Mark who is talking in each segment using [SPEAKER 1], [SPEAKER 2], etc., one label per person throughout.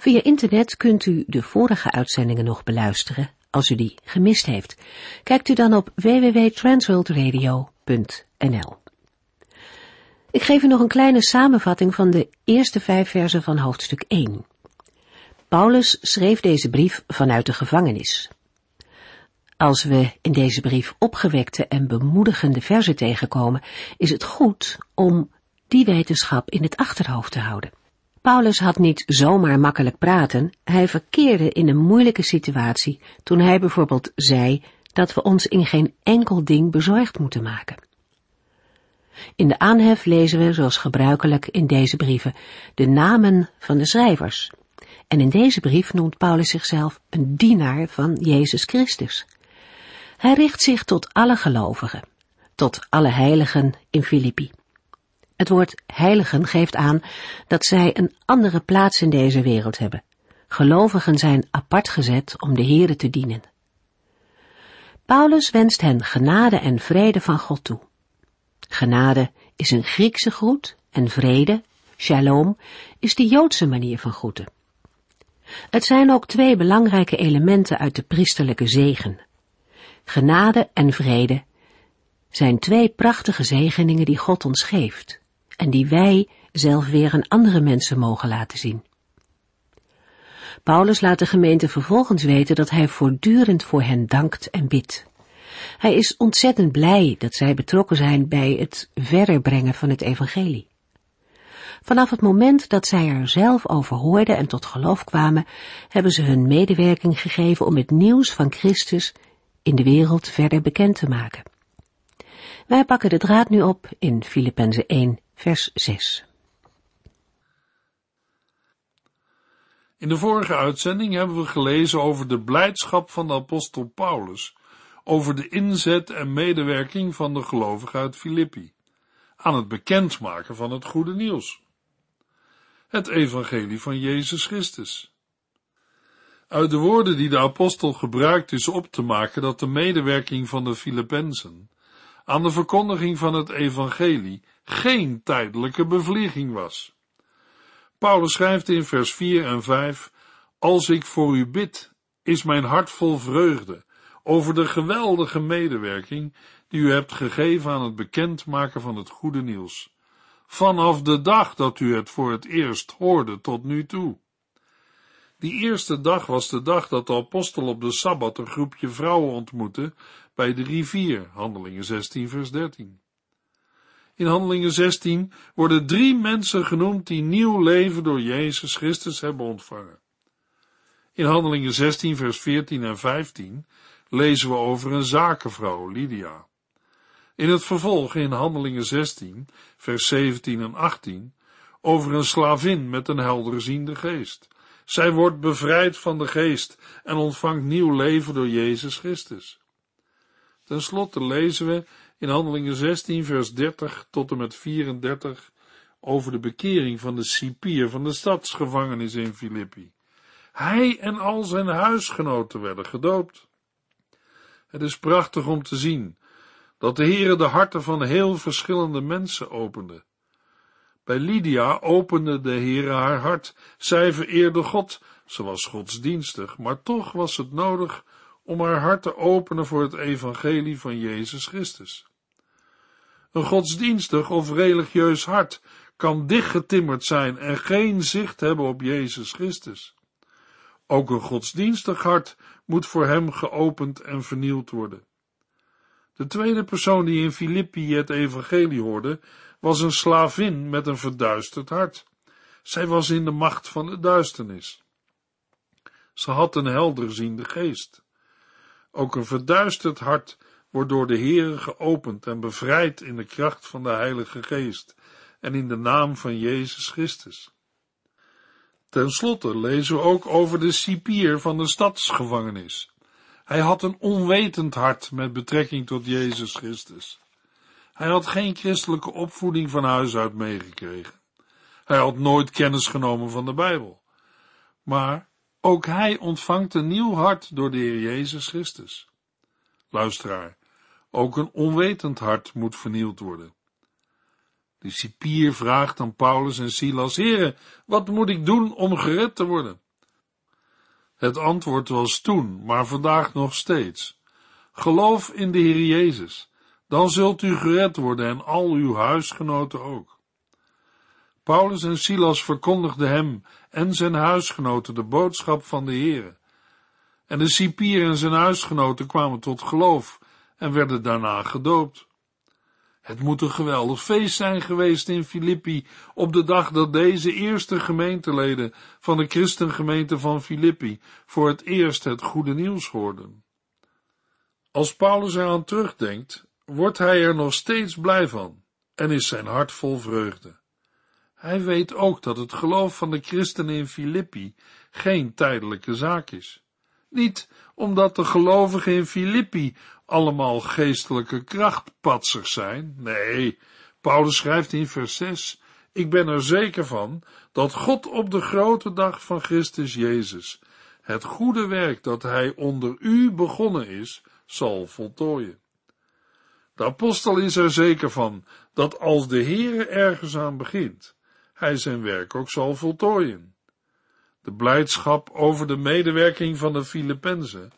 [SPEAKER 1] Via internet kunt u de vorige uitzendingen nog beluisteren, als u die gemist heeft. Kijkt u dan op www.transworldradio.nl. Ik geef u nog een kleine samenvatting van de eerste vijf versen van hoofdstuk 1. Paulus schreef deze brief vanuit de gevangenis. Als we in deze brief opgewekte en bemoedigende versen tegenkomen, is het goed om die wetenschap in het achterhoofd te houden. Paulus had niet zomaar makkelijk praten, hij verkeerde in een moeilijke situatie toen hij bijvoorbeeld zei dat we ons in geen enkel ding bezorgd moeten maken. In de aanhef lezen we, zoals gebruikelijk in deze brieven, de namen van de schrijvers. En in deze brief noemt Paulus zichzelf een dienaar van Jezus Christus. Hij richt zich tot alle gelovigen, tot alle heiligen in Filippi. Het woord heiligen geeft aan dat zij een andere plaats in deze wereld hebben. Gelovigen zijn apart gezet om de Here te dienen. Paulus wenst hen genade en vrede van God toe. Genade is een Griekse groet en vrede, shalom, is de Joodse manier van groeten. Het zijn ook twee belangrijke elementen uit de priesterlijke zegen. Genade en vrede zijn twee prachtige zegeningen die God ons geeft en die wij zelf weer aan andere mensen mogen laten zien. Paulus laat de gemeente vervolgens weten dat hij voortdurend voor hen dankt en bidt. Hij is ontzettend blij dat zij betrokken zijn bij het verder brengen van het evangelie. Vanaf het moment dat zij er zelf over hoorden en tot geloof kwamen, hebben ze hun medewerking gegeven om het nieuws van Christus in de wereld verder bekend te maken. Wij pakken de draad nu op in Filippenzen 1, vers 6.
[SPEAKER 2] In de vorige uitzending hebben we gelezen over de blijdschap van de apostel Paulus, over de inzet en medewerking van de gelovigen uit Filippi, aan het bekendmaken van het goede nieuws. Het evangelie van Jezus Christus. Uit de woorden die de apostel gebruikt is op te maken dat de medewerking van de Filippenzen aan de verkondiging van het evangelie geen tijdelijke bevlieging was. Paulus schrijft in vers 4 en 5, Als ik voor u bid, is mijn hart vol vreugde over de geweldige medewerking die u hebt gegeven aan het bekendmaken van het goede nieuws. Vanaf de dag dat u het voor het eerst hoorde tot nu toe. Die eerste dag was de dag dat de apostel op de Sabbat een groepje vrouwen ontmoette bij de rivier, handelingen 16 vers 13. In Handelingen 16 worden drie mensen genoemd die nieuw leven door Jezus Christus hebben ontvangen. In Handelingen 16 vers 14 en 15 lezen we over een zakenvrouw, Lydia. In het vervolg in Handelingen 16 vers 17 en 18 over een slavin met een helderziende geest. Zij wordt bevrijd van de geest en ontvangt nieuw leven door Jezus Christus. Ten slotte lezen we in Handelingen 16, vers 30 tot en met 34 over de bekering van de cipier van de stadsgevangenis in Filippi. Hij en al zijn huisgenoten werden gedoopt. Het is prachtig om te zien dat de Heere de harten van heel verschillende mensen opende. Bij Lydia opende de Heere haar hart. Zij vereerde God. Ze was godsdienstig, maar toch was het nodig om haar hart te openen voor het evangelie van Jezus Christus. Een godsdienstig of religieus hart kan dichtgetimmerd zijn en geen zicht hebben op Jezus Christus. Ook een godsdienstig hart moet voor hem geopend en vernieuwd worden. De tweede persoon die in Filippi het evangelie hoorde, was een slavin met een verduisterd hart. Zij was in de macht van de duisternis. Ze had een helderziende geest. Ook een verduisterd hart wordt door de Heere geopend en bevrijd in de kracht van de Heilige Geest en in de naam van Jezus Christus. Ten slotte lezen we ook over de cipier van de stadsgevangenis. Hij had een onwetend hart met betrekking tot Jezus Christus. Hij had geen christelijke opvoeding van huis uit meegekregen. Hij had nooit kennis genomen van de Bijbel. Maar ook hij ontvangt een nieuw hart door de Heer Jezus Christus. Luisteraar, ook een onwetend hart moet vernield worden. De cipier vraagt aan Paulus en Silas, heren, wat moet ik doen om gered te worden? Het antwoord was toen, maar vandaag nog steeds. Geloof in de Heer Jezus, dan zult u gered worden en al uw huisgenoten ook. Paulus en Silas verkondigden hem en zijn huisgenoten de boodschap van de Heere. En de cipier en zijn huisgenoten kwamen tot geloof en werden daarna gedoopt. Het moet een geweldig feest zijn geweest in Filippi op de dag dat deze eerste gemeenteleden van de christengemeente van Filippi voor het eerst het goede nieuws hoorden. Als Paulus eraan terugdenkt, wordt hij er nog steeds blij van en is zijn hart vol vreugde. Hij weet ook dat het geloof van de christenen in Filippi geen tijdelijke zaak is. Niet omdat de gelovigen in Filippi allemaal geestelijke krachtpatsers zijn. Nee, Paulus schrijft in vers 6, ik ben er zeker van dat God op de grote dag van Christus Jezus het goede werk dat hij onder u begonnen is, zal voltooien. De apostel is er zeker van dat als de Heere ergens aan begint, hij zijn werk ook zal voltooien. De blijdschap over de medewerking van de Filippenzen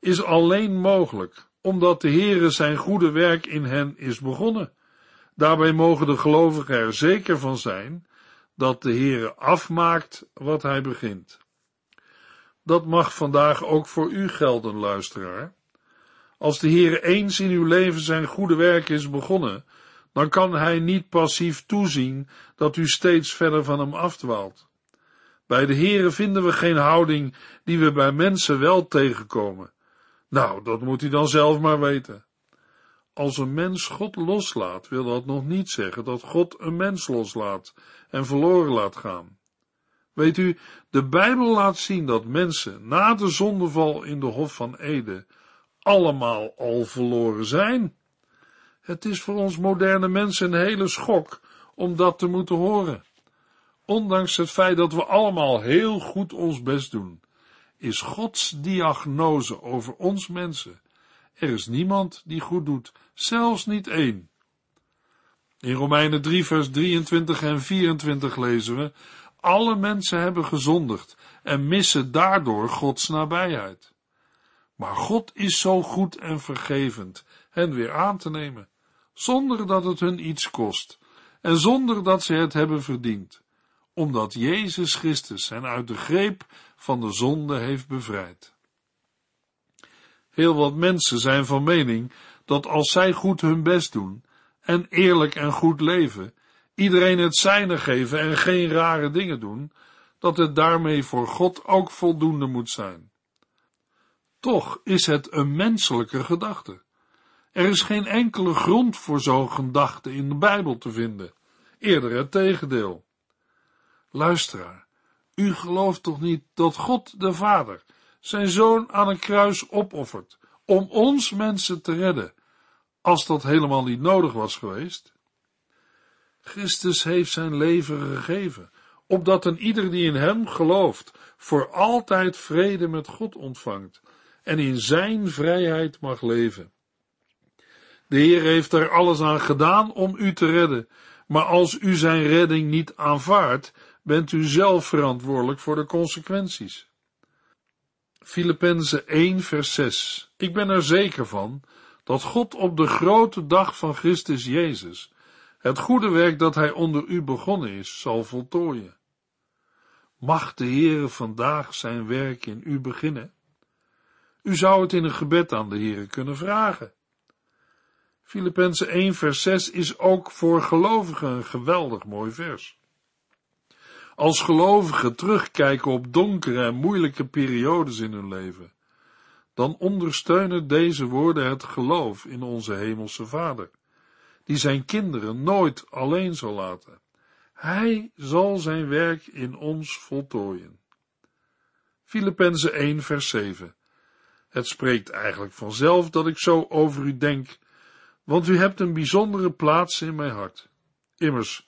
[SPEAKER 2] is alleen mogelijk omdat de Heere zijn goede werk in hen is begonnen. Daarbij mogen de gelovigen er zeker van zijn dat de Heere afmaakt wat hij begint. Dat mag vandaag ook voor u gelden, luisteraar. Als de Heere eens in uw leven zijn goede werk is begonnen, dan kan hij niet passief toezien dat u steeds verder van hem afdwaalt. Bij de Heere vinden we geen houding die we bij mensen wel tegenkomen. Nou, dat moet hij dan zelf maar weten. Als een mens God loslaat, wil dat nog niet zeggen dat God een mens loslaat en verloren laat gaan. Weet u, de Bijbel laat zien dat mensen na de zondeval in de Hof van Ede allemaal al verloren zijn. Het is voor ons moderne mensen een hele schok om dat te moeten horen. Ondanks het feit dat we allemaal heel goed ons best doen, is Gods diagnose over ons mensen. Er is niemand die goed doet, zelfs niet één. In Romeinen 3 vers 23 en 24 lezen we, alle mensen hebben gezondigd en missen daardoor Gods nabijheid. Maar God is zo goed en vergevend hen weer aan te nemen zonder dat het hun iets kost en zonder dat ze het hebben verdiend, omdat Jezus Christus hen uit de greep van de zonde heeft bevrijd. Heel wat mensen zijn van mening dat als zij goed hun best doen en eerlijk en goed leven, iedereen het zijne geven en geen rare dingen doen, dat het daarmee voor God ook voldoende moet zijn. Toch is het een menselijke gedachte. Er is geen enkele grond voor zo'n gedachte in de Bijbel te vinden. Eerder het tegendeel. Luisteraar, u gelooft toch niet dat God de Vader zijn zoon aan een kruis opoffert om ons mensen te redden, als dat helemaal niet nodig was geweest? Christus heeft zijn leven gegeven, opdat een ieder die in hem gelooft, voor altijd vrede met God ontvangt en in zijn vrijheid mag leven. De Heer heeft er alles aan gedaan om u te redden, maar als u zijn redding niet aanvaardt, bent u zelf verantwoordelijk voor de consequenties. Filippenzen 1 vers 6 Ik ben er zeker van dat God op de grote dag van Christus Jezus het goede werk dat hij onder u begonnen is, zal voltooien. Mag de Heere vandaag zijn werk in u beginnen? U zou het in een gebed aan de Heere kunnen vragen. Filippenzen 1 vers 6 is ook voor gelovigen een geweldig mooi vers. Als gelovigen terugkijken op donkere en moeilijke periodes in hun leven, dan ondersteunen deze woorden het geloof in onze hemelse Vader, die zijn kinderen nooit alleen zal laten. Hij zal zijn werk in ons voltooien. Filippenzen 1 vers 7 Het spreekt eigenlijk vanzelf dat ik zo over u denk, want u hebt een bijzondere plaats in mijn hart. Immers,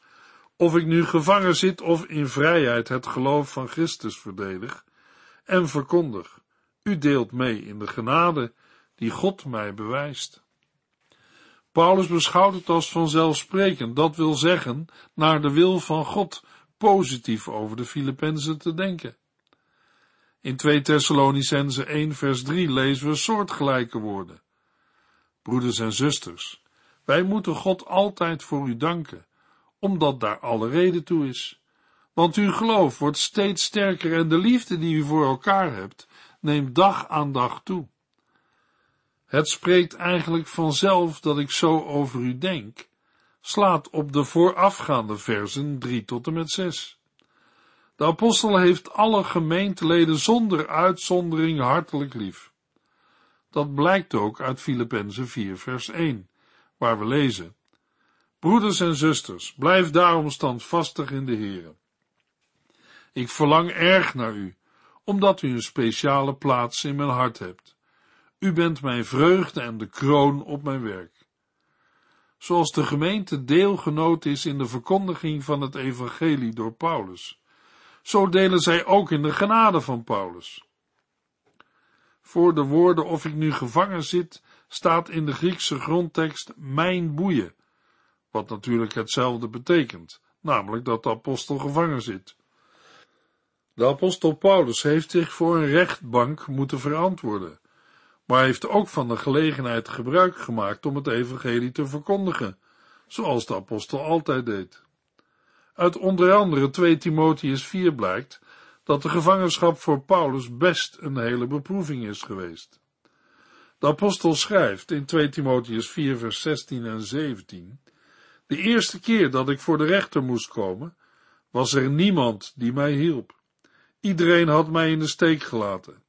[SPEAKER 2] of ik nu gevangen zit of in vrijheid het geloof van Christus verdedig en verkondig, u deelt mee in de genade die God mij bewijst. Paulus beschouwt het als vanzelfsprekend, dat wil zeggen, naar de wil van God, positief over de Filippenzen te denken. In 2 Thessalonicense 1 vers 3 lezen we soortgelijke woorden. Broeders en zusters, wij moeten God altijd voor u danken, omdat daar alle reden toe is. Want uw geloof wordt steeds sterker en de liefde die u voor elkaar hebt, neemt dag aan dag toe. Het spreekt eigenlijk vanzelf dat ik zo over u denk, slaat op de voorafgaande versen 3 tot en met 6. De apostel heeft alle gemeenteleden zonder uitzondering hartelijk lief. Dat blijkt ook uit Filippenzen 4 vers 1, waar we lezen. Broeders en zusters, blijf daarom standvastig in de Heer. Ik verlang erg naar u, omdat u een speciale plaats in mijn hart hebt. U bent mijn vreugde en de kroon op mijn werk. Zoals de gemeente deelgenoot is in de verkondiging van het evangelie door Paulus, zo delen zij ook in de genade van Paulus. Voor de woorden of ik nu gevangen zit, staat in de Griekse grondtekst mijn boeien, wat natuurlijk hetzelfde betekent, namelijk dat de apostel gevangen zit. De apostel Paulus heeft zich voor een rechtbank moeten verantwoorden, maar heeft ook van de gelegenheid gebruik gemaakt om het evangelie te verkondigen, zoals de apostel altijd deed. Uit onder andere 2 Timotheus 4 blijkt dat de gevangenschap voor Paulus best een hele beproeving is geweest. De apostel schrijft in 2 Timotheus 4 vers 16 en 17 De eerste keer dat ik voor de rechter moest komen, was er niemand die mij hielp. Iedereen had mij in de steek gelaten.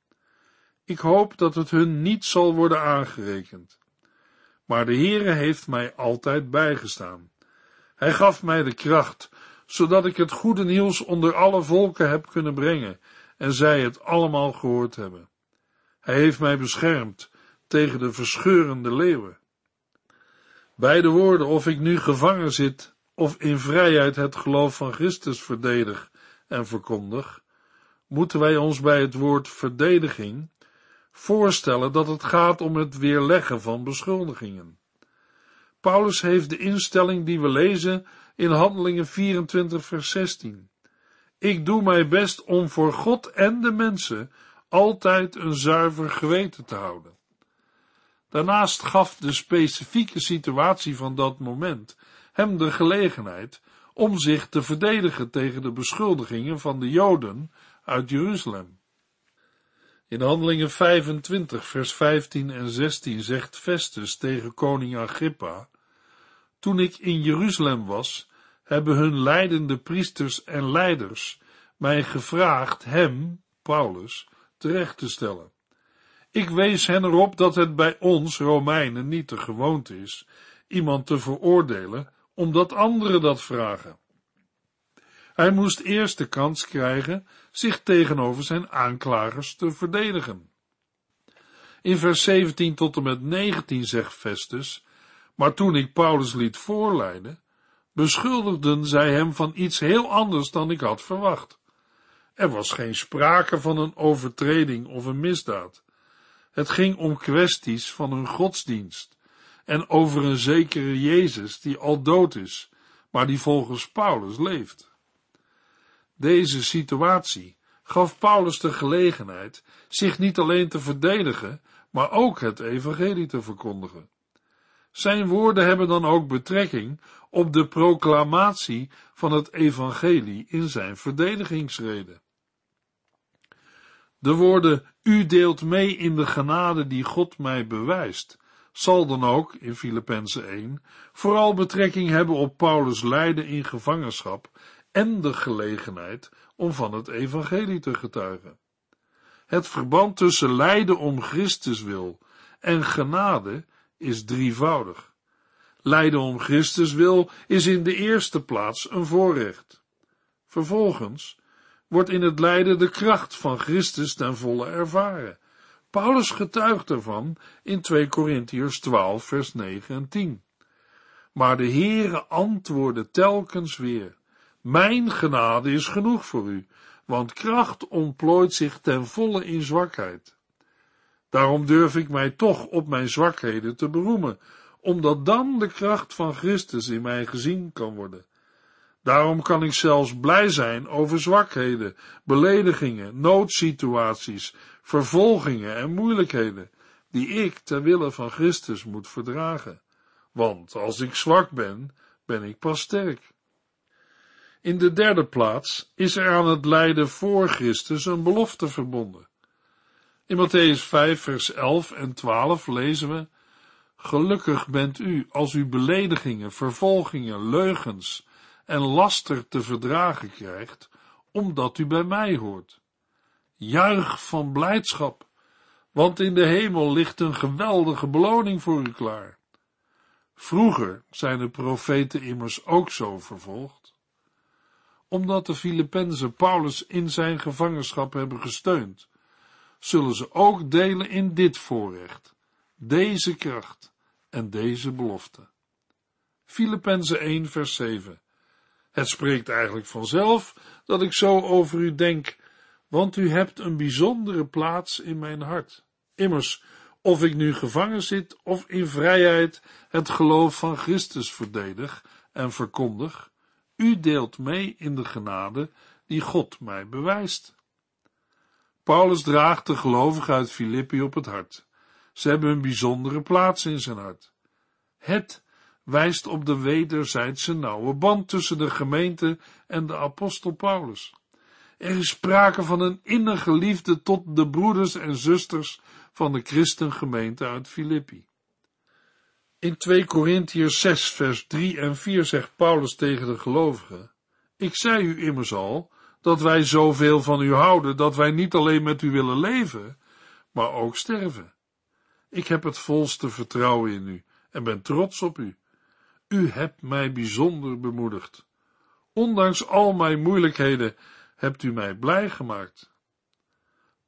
[SPEAKER 2] Ik hoop dat het hun niet zal worden aangerekend. Maar de Heere heeft mij altijd bijgestaan. Hij gaf mij de kracht, zodat ik het goede nieuws onder alle volken heb kunnen brengen en zij het allemaal gehoord hebben. Hij heeft mij beschermd tegen de verscheurende leeuwen. Bij de woorden of ik nu gevangen zit of in vrijheid het geloof van Christus verdedig en verkondig, moeten wij ons bij het woord verdediging voorstellen dat het gaat om het weerleggen van beschuldigingen. Paulus heeft de instelling die we lezen in Handelingen 24 vers 16. Ik doe mijn best om voor God en de mensen altijd een zuiver geweten te houden. Daarnaast gaf de specifieke situatie van dat moment hem de gelegenheid om zich te verdedigen tegen de beschuldigingen van de Joden uit Jeruzalem. In Handelingen 25, vers 15 en 16 zegt Festus tegen koning Agrippa, Toen ik in Jeruzalem was, hebben hun leidende priesters en leiders mij gevraagd hem, Paulus, terecht te stellen. Ik wees hen erop dat het bij ons, Romeinen, niet de gewoonte is iemand te veroordelen, omdat anderen dat vragen. Hij moest eerst de kans krijgen zich tegenover zijn aanklagers te verdedigen. In vers 17 tot en met 19 zegt Festus, maar toen ik Paulus liet voorleiden, beschuldigden zij hem van iets heel anders dan ik had verwacht. Er was geen sprake van een overtreding of een misdaad. Het ging om kwesties van hun godsdienst en over een zekere Jezus die al dood is, maar die volgens Paulus leeft. Deze situatie gaf Paulus de gelegenheid zich niet alleen te verdedigen, maar ook het evangelie te verkondigen. Zijn woorden hebben dan ook betrekking op de proclamatie van het evangelie in zijn verdedigingsrede. De woorden, u deelt mee in de genade die God mij bewijst, zal dan ook, in Filippenzen 1, vooral betrekking hebben op Paulus lijden in gevangenschap en de gelegenheid om van het evangelie te getuigen. Het verband tussen lijden om Christus wil en genade is drievoudig. Lijden om Christus wil is in de eerste plaats een voorrecht. Vervolgens wordt in het lijden de kracht van Christus ten volle ervaren. Paulus getuigt ervan in 2 Korintiërs 12 vers 9 en 10. Maar de Heere antwoordde telkens weer, mijn genade is genoeg voor u, want kracht ontplooit zich ten volle in zwakheid. Daarom durf ik mij toch op mijn zwakheden te beroemen, omdat dan de kracht van Christus in mij gezien kan worden. Daarom kan ik zelfs blij zijn over zwakheden, beledigingen, noodsituaties, vervolgingen en moeilijkheden, die ik ter wille van Christus moet verdragen. Want als ik zwak ben, ben ik pas sterk. In de derde plaats is er aan het lijden voor Christus een belofte verbonden. In Matthäus 5, vers 11 en 12 lezen we: Gelukkig bent u als u beledigingen, vervolgingen, leugens en laster te verdragen krijgt, omdat u bij mij hoort. Juich van blijdschap, want in de hemel ligt een geweldige beloning voor u klaar. Vroeger zijn de profeten immers ook zo vervolgd. Omdat de Filippenzen Paulus in zijn gevangenschap hebben gesteund, zullen ze ook delen in dit voorrecht, deze kracht en deze belofte. Filippenzen 1 vers 7 Het spreekt eigenlijk vanzelf dat ik zo over u denk, want u hebt een bijzondere plaats in mijn hart. Immers, of ik nu gevangen zit of in vrijheid het geloof van Christus verdedig en verkondig, u deelt mee in de genade die God mij bewijst. Paulus draagt de gelovigen uit Filippi op het hart. Ze hebben een bijzondere plaats in zijn hart. Het wijst op de wederzijdse nauwe band tussen de gemeente en de apostel Paulus. Er is sprake van een innige liefde tot de broeders en zusters van de christengemeente uit Filippi. In 2 Korintiërs 6 vers 3 en 4 zegt Paulus tegen de gelovigen, Ik zei u immers al, dat wij zoveel van u houden, dat wij niet alleen met u willen leven, maar ook sterven. Ik heb het volste vertrouwen in u en ben trots op u. U hebt mij bijzonder bemoedigd. Ondanks al mijn moeilijkheden hebt u mij blij gemaakt.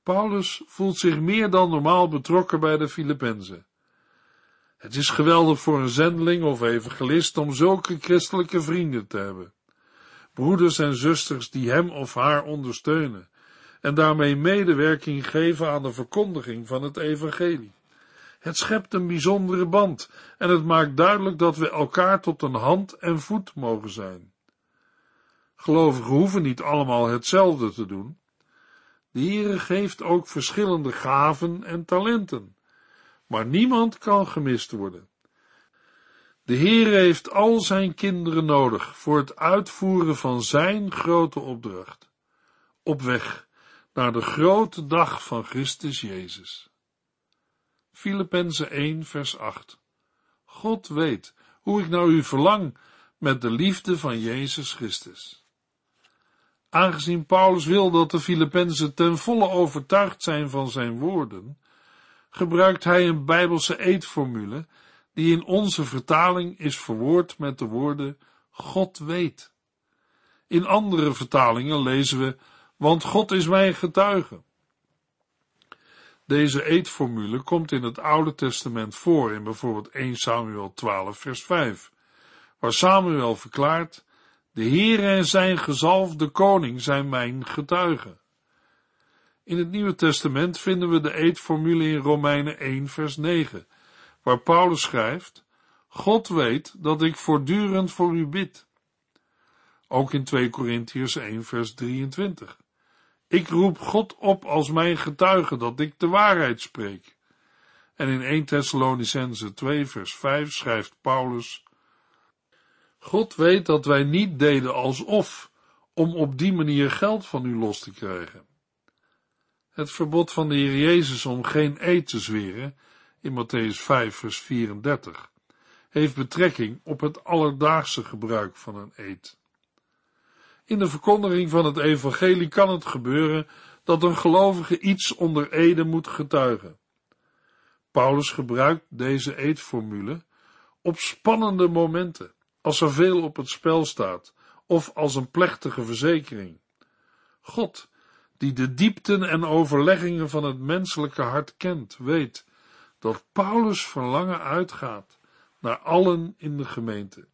[SPEAKER 2] Paulus voelt zich meer dan normaal betrokken bij de Filippenzen. Het is geweldig voor een zendeling of evangelist om zulke christelijke vrienden te hebben. Broeders en zusters die hem of haar ondersteunen en daarmee medewerking geven aan de verkondiging van het evangelie. Het schept een bijzondere band en het maakt duidelijk dat we elkaar tot een hand en voet mogen zijn. Gelovigen hoeven niet allemaal hetzelfde te doen. De Heere geeft ook verschillende gaven en talenten, maar niemand kan gemist worden. De Heere heeft al zijn kinderen nodig voor het uitvoeren van zijn grote opdracht, op weg naar de grote dag van Christus Jezus. Filippenzen 1 vers 8 God weet hoe ik naar u verlang met de liefde van Jezus Christus. Aangezien Paulus wil dat de Filippenzen ten volle overtuigd zijn van zijn woorden, gebruikt hij een bijbelse eetformule die in onze vertaling is verwoord met de woorden God weet. In andere vertalingen lezen we, want God is mijn getuige. Deze eetformule komt in het Oude Testament voor in bijvoorbeeld 1 Samuel 12 vers 5, waar Samuel verklaart, de Heere en zijn gezalfde koning zijn mijn getuigen. In het Nieuwe Testament vinden we de eetformule in Romeinen 1 vers 9, waar Paulus schrijft, God weet dat ik voortdurend voor u bid. Ook in 2 Korintiërs 1 vers 23. Ik roep God op als mijn getuige dat ik de waarheid spreek. En in 1 Thessalonicense 2 vers 5 schrijft Paulus, God weet dat wij niet deden alsof, om op die manier geld van u los te krijgen. Het verbod van de Heer Jezus om geen eet te zweren in Matthäus 5, vers 34, heeft betrekking op het alledaagse gebruik van een eed. In de verkondiging van het evangelie kan het gebeuren dat een gelovige iets onder ede moet getuigen. Paulus gebruikt deze eedformule op spannende momenten, als er veel op het spel staat, of als een plechtige verzekering. God, die de diepten en overleggingen van het menselijke hart kent, weet dat Paulus verlangen uitgaat naar allen in de gemeente.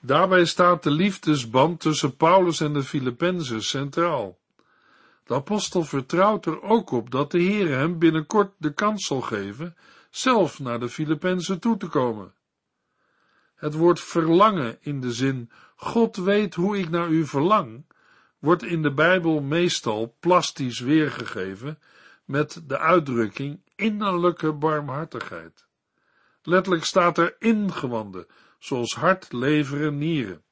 [SPEAKER 2] Daarbij staat de liefdesband tussen Paulus en de Filippenzen centraal. De apostel vertrouwt er ook op dat de Heer hem binnenkort de kans zal geven zelf naar de Filippenzen toe te komen. Het woord verlangen in de zin God weet hoe ik naar u verlang, wordt in de Bijbel meestal plastisch weergegeven met de uitdrukking innerlijke barmhartigheid. Letterlijk staat er ingewanden, zoals hart, lever en nieren.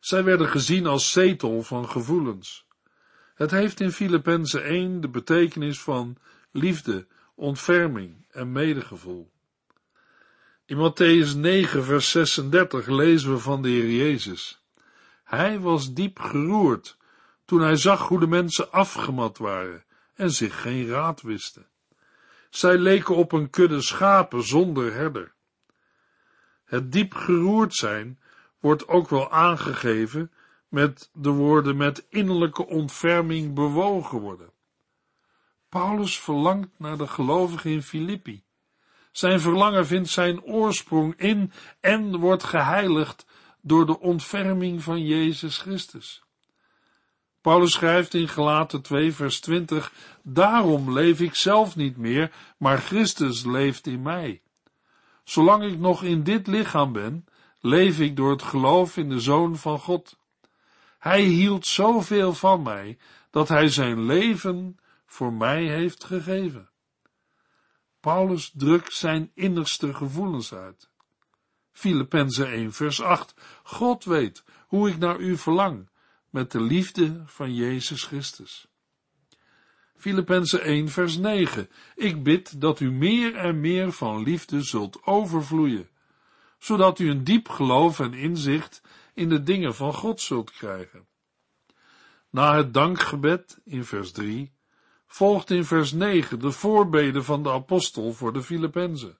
[SPEAKER 2] Zij werden gezien als zetel van gevoelens. Het heeft in Filippenzen 1 de betekenis van liefde, ontferming en medegevoel. In Matthäus 9, vers 36 lezen we van de Heer Jezus. Hij was diep geroerd toen hij zag hoe de mensen afgemat waren en zich geen raad wisten. Zij leken op een kudde schapen zonder herder. Het diep geroerd zijn wordt ook wel aangegeven met de woorden met innerlijke ontferming bewogen worden. Paulus verlangt naar de gelovigen in Filippi. Zijn verlangen vindt zijn oorsprong in en wordt geheiligd door de ontferming van Jezus Christus. Paulus schrijft in Gelaten 2 vers 20, daarom leef ik zelf niet meer, maar Christus leeft in mij. Zolang ik nog in dit lichaam ben, leef ik door het geloof in de Zoon van God. Hij hield zoveel van mij, dat hij zijn leven voor mij heeft gegeven. Paulus drukt zijn innigste gevoelens uit. Filippenzen 1 vers 8. God weet hoe ik naar u verlang, met de liefde van Jezus Christus. Filippenzen 1 vers 9. Ik bid dat u meer en meer van liefde zult overvloeien, zodat u een diep geloof en inzicht in de dingen van God zult krijgen. Na het dankgebed in vers 3 volgt in vers 9 de voorbeden van de apostel voor de Filippenzen.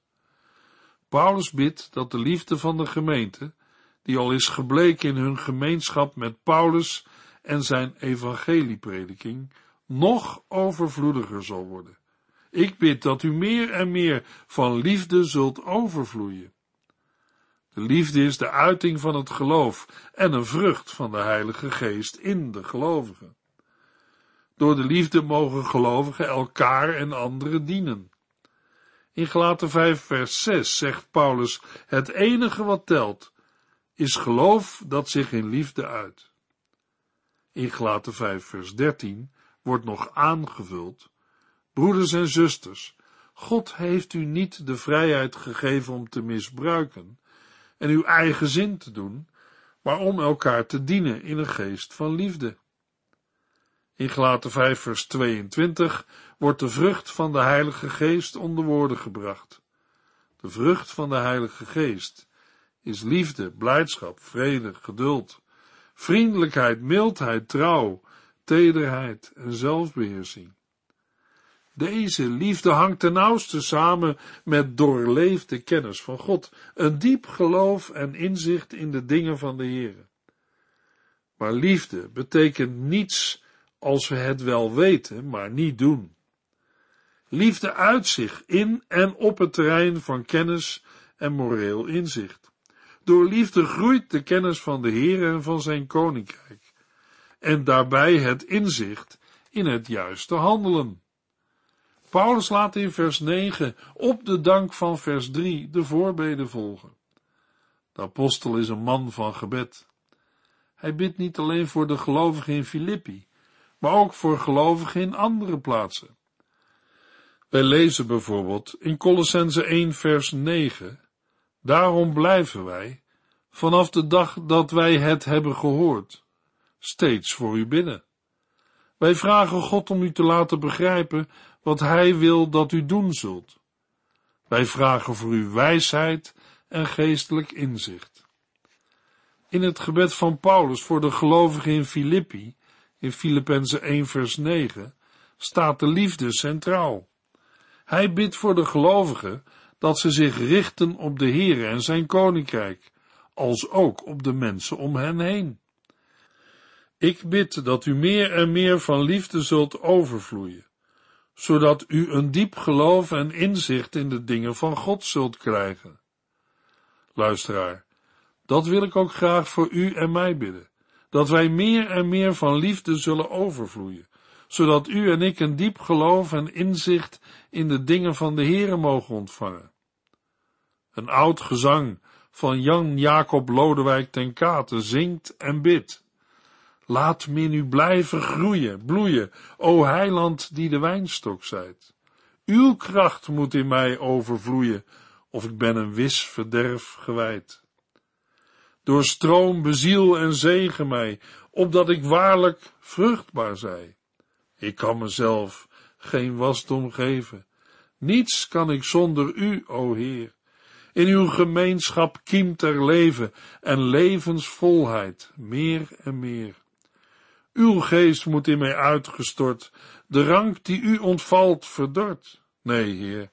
[SPEAKER 2] Paulus bidt dat de liefde van de gemeente, die al is gebleken in hun gemeenschap met Paulus en zijn evangelieprediking, nog overvloediger zal worden. Ik bid dat u meer en meer van liefde zult overvloeien. De liefde is de uiting van het geloof en een vrucht van de Heilige Geest in de gelovigen. Door de liefde mogen gelovigen elkaar en anderen dienen. In Gelaten 5 vers 6 zegt Paulus, het enige wat telt, is geloof dat zich in liefde uit. In Gelaten 5 vers 13 wordt nog aangevuld, broeders en zusters, God heeft u niet de vrijheid gegeven om te misbruiken en uw eigen zin te doen, maar om elkaar te dienen in een geest van liefde. In Gelaten 5 vers 22 wordt de vrucht van de Heilige Geest onder woorden gebracht. De vrucht van de Heilige Geest is liefde, blijdschap, vrede, geduld, vriendelijkheid, mildheid, trouw, tederheid en zelfbeheersing. Deze liefde hangt ten nauwste samen met doorleefde kennis van God, een diep geloof en inzicht in de dingen van de Heer. Maar liefde betekent niets als we het wel weten, maar niet doen. Liefde uit zich in en op het terrein van kennis en moreel inzicht. Door liefde groeit de kennis van de Heer en van zijn koninkrijk, en daarbij het inzicht in het juiste handelen. Paulus laat in vers 9 op de dank van vers 3 de voorbeden volgen. De apostel is een man van gebed. Hij bidt niet alleen voor de gelovigen in Filippi, maar ook voor gelovigen in andere plaatsen. Wij lezen bijvoorbeeld in Colossense 1 vers 9, daarom blijven wij, vanaf de dag dat wij het hebben gehoord, steeds voor u bidden. Wij vragen God om u te laten begrijpen wat Hij wil dat u doen zult. Wij vragen voor u wijsheid en geestelijk inzicht. In het gebed van Paulus voor de gelovigen in Filippi in Filippenzen 1 vers 9 staat de liefde centraal. Hij bidt voor de gelovigen dat ze zich richten op de Heere en zijn koninkrijk, als ook op de mensen om hen heen. Ik bid dat u meer en meer van liefde zult overvloeien, zodat u een diep geloof en inzicht in de dingen van God zult krijgen. Luisteraar, dat wil ik ook graag voor u en mij bidden, dat wij meer en meer van liefde zullen overvloeien, zodat u en ik een diep geloof en inzicht in de dingen van de Heere mogen ontvangen. Een oud gezang van Jan Jacob Lodewijk ten Kate zingt en bidt. Laat me nu blijven groeien, bloeien, o heiland die de wijnstok zijt. Uw kracht moet in mij overvloeien, of ik ben een wis verderf gewijd. Door stroom beziel en zegen mij, opdat ik waarlijk vruchtbaar zij. Ik kan mezelf geen wasdom geven. Niets kan ik zonder u, o Heer. In uw gemeenschap kiemt er leven en levensvolheid, meer en meer. Uw geest moet in mij uitgestort, de rank die u ontvalt verdort. Nee, Heer,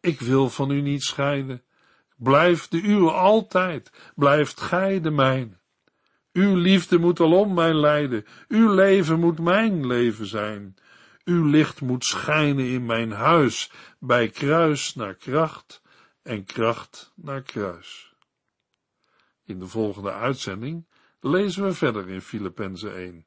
[SPEAKER 2] ik wil van u niet scheiden. Blijf de uwe altijd, blijft gij de mijne. Uw liefde moet alom mij leiden, uw leven moet mijn leven zijn. Uw licht moet schijnen in mijn huis, bij kruis naar kracht en kracht naar kruis. In de volgende uitzending lezen we verder in Filippenzen 1.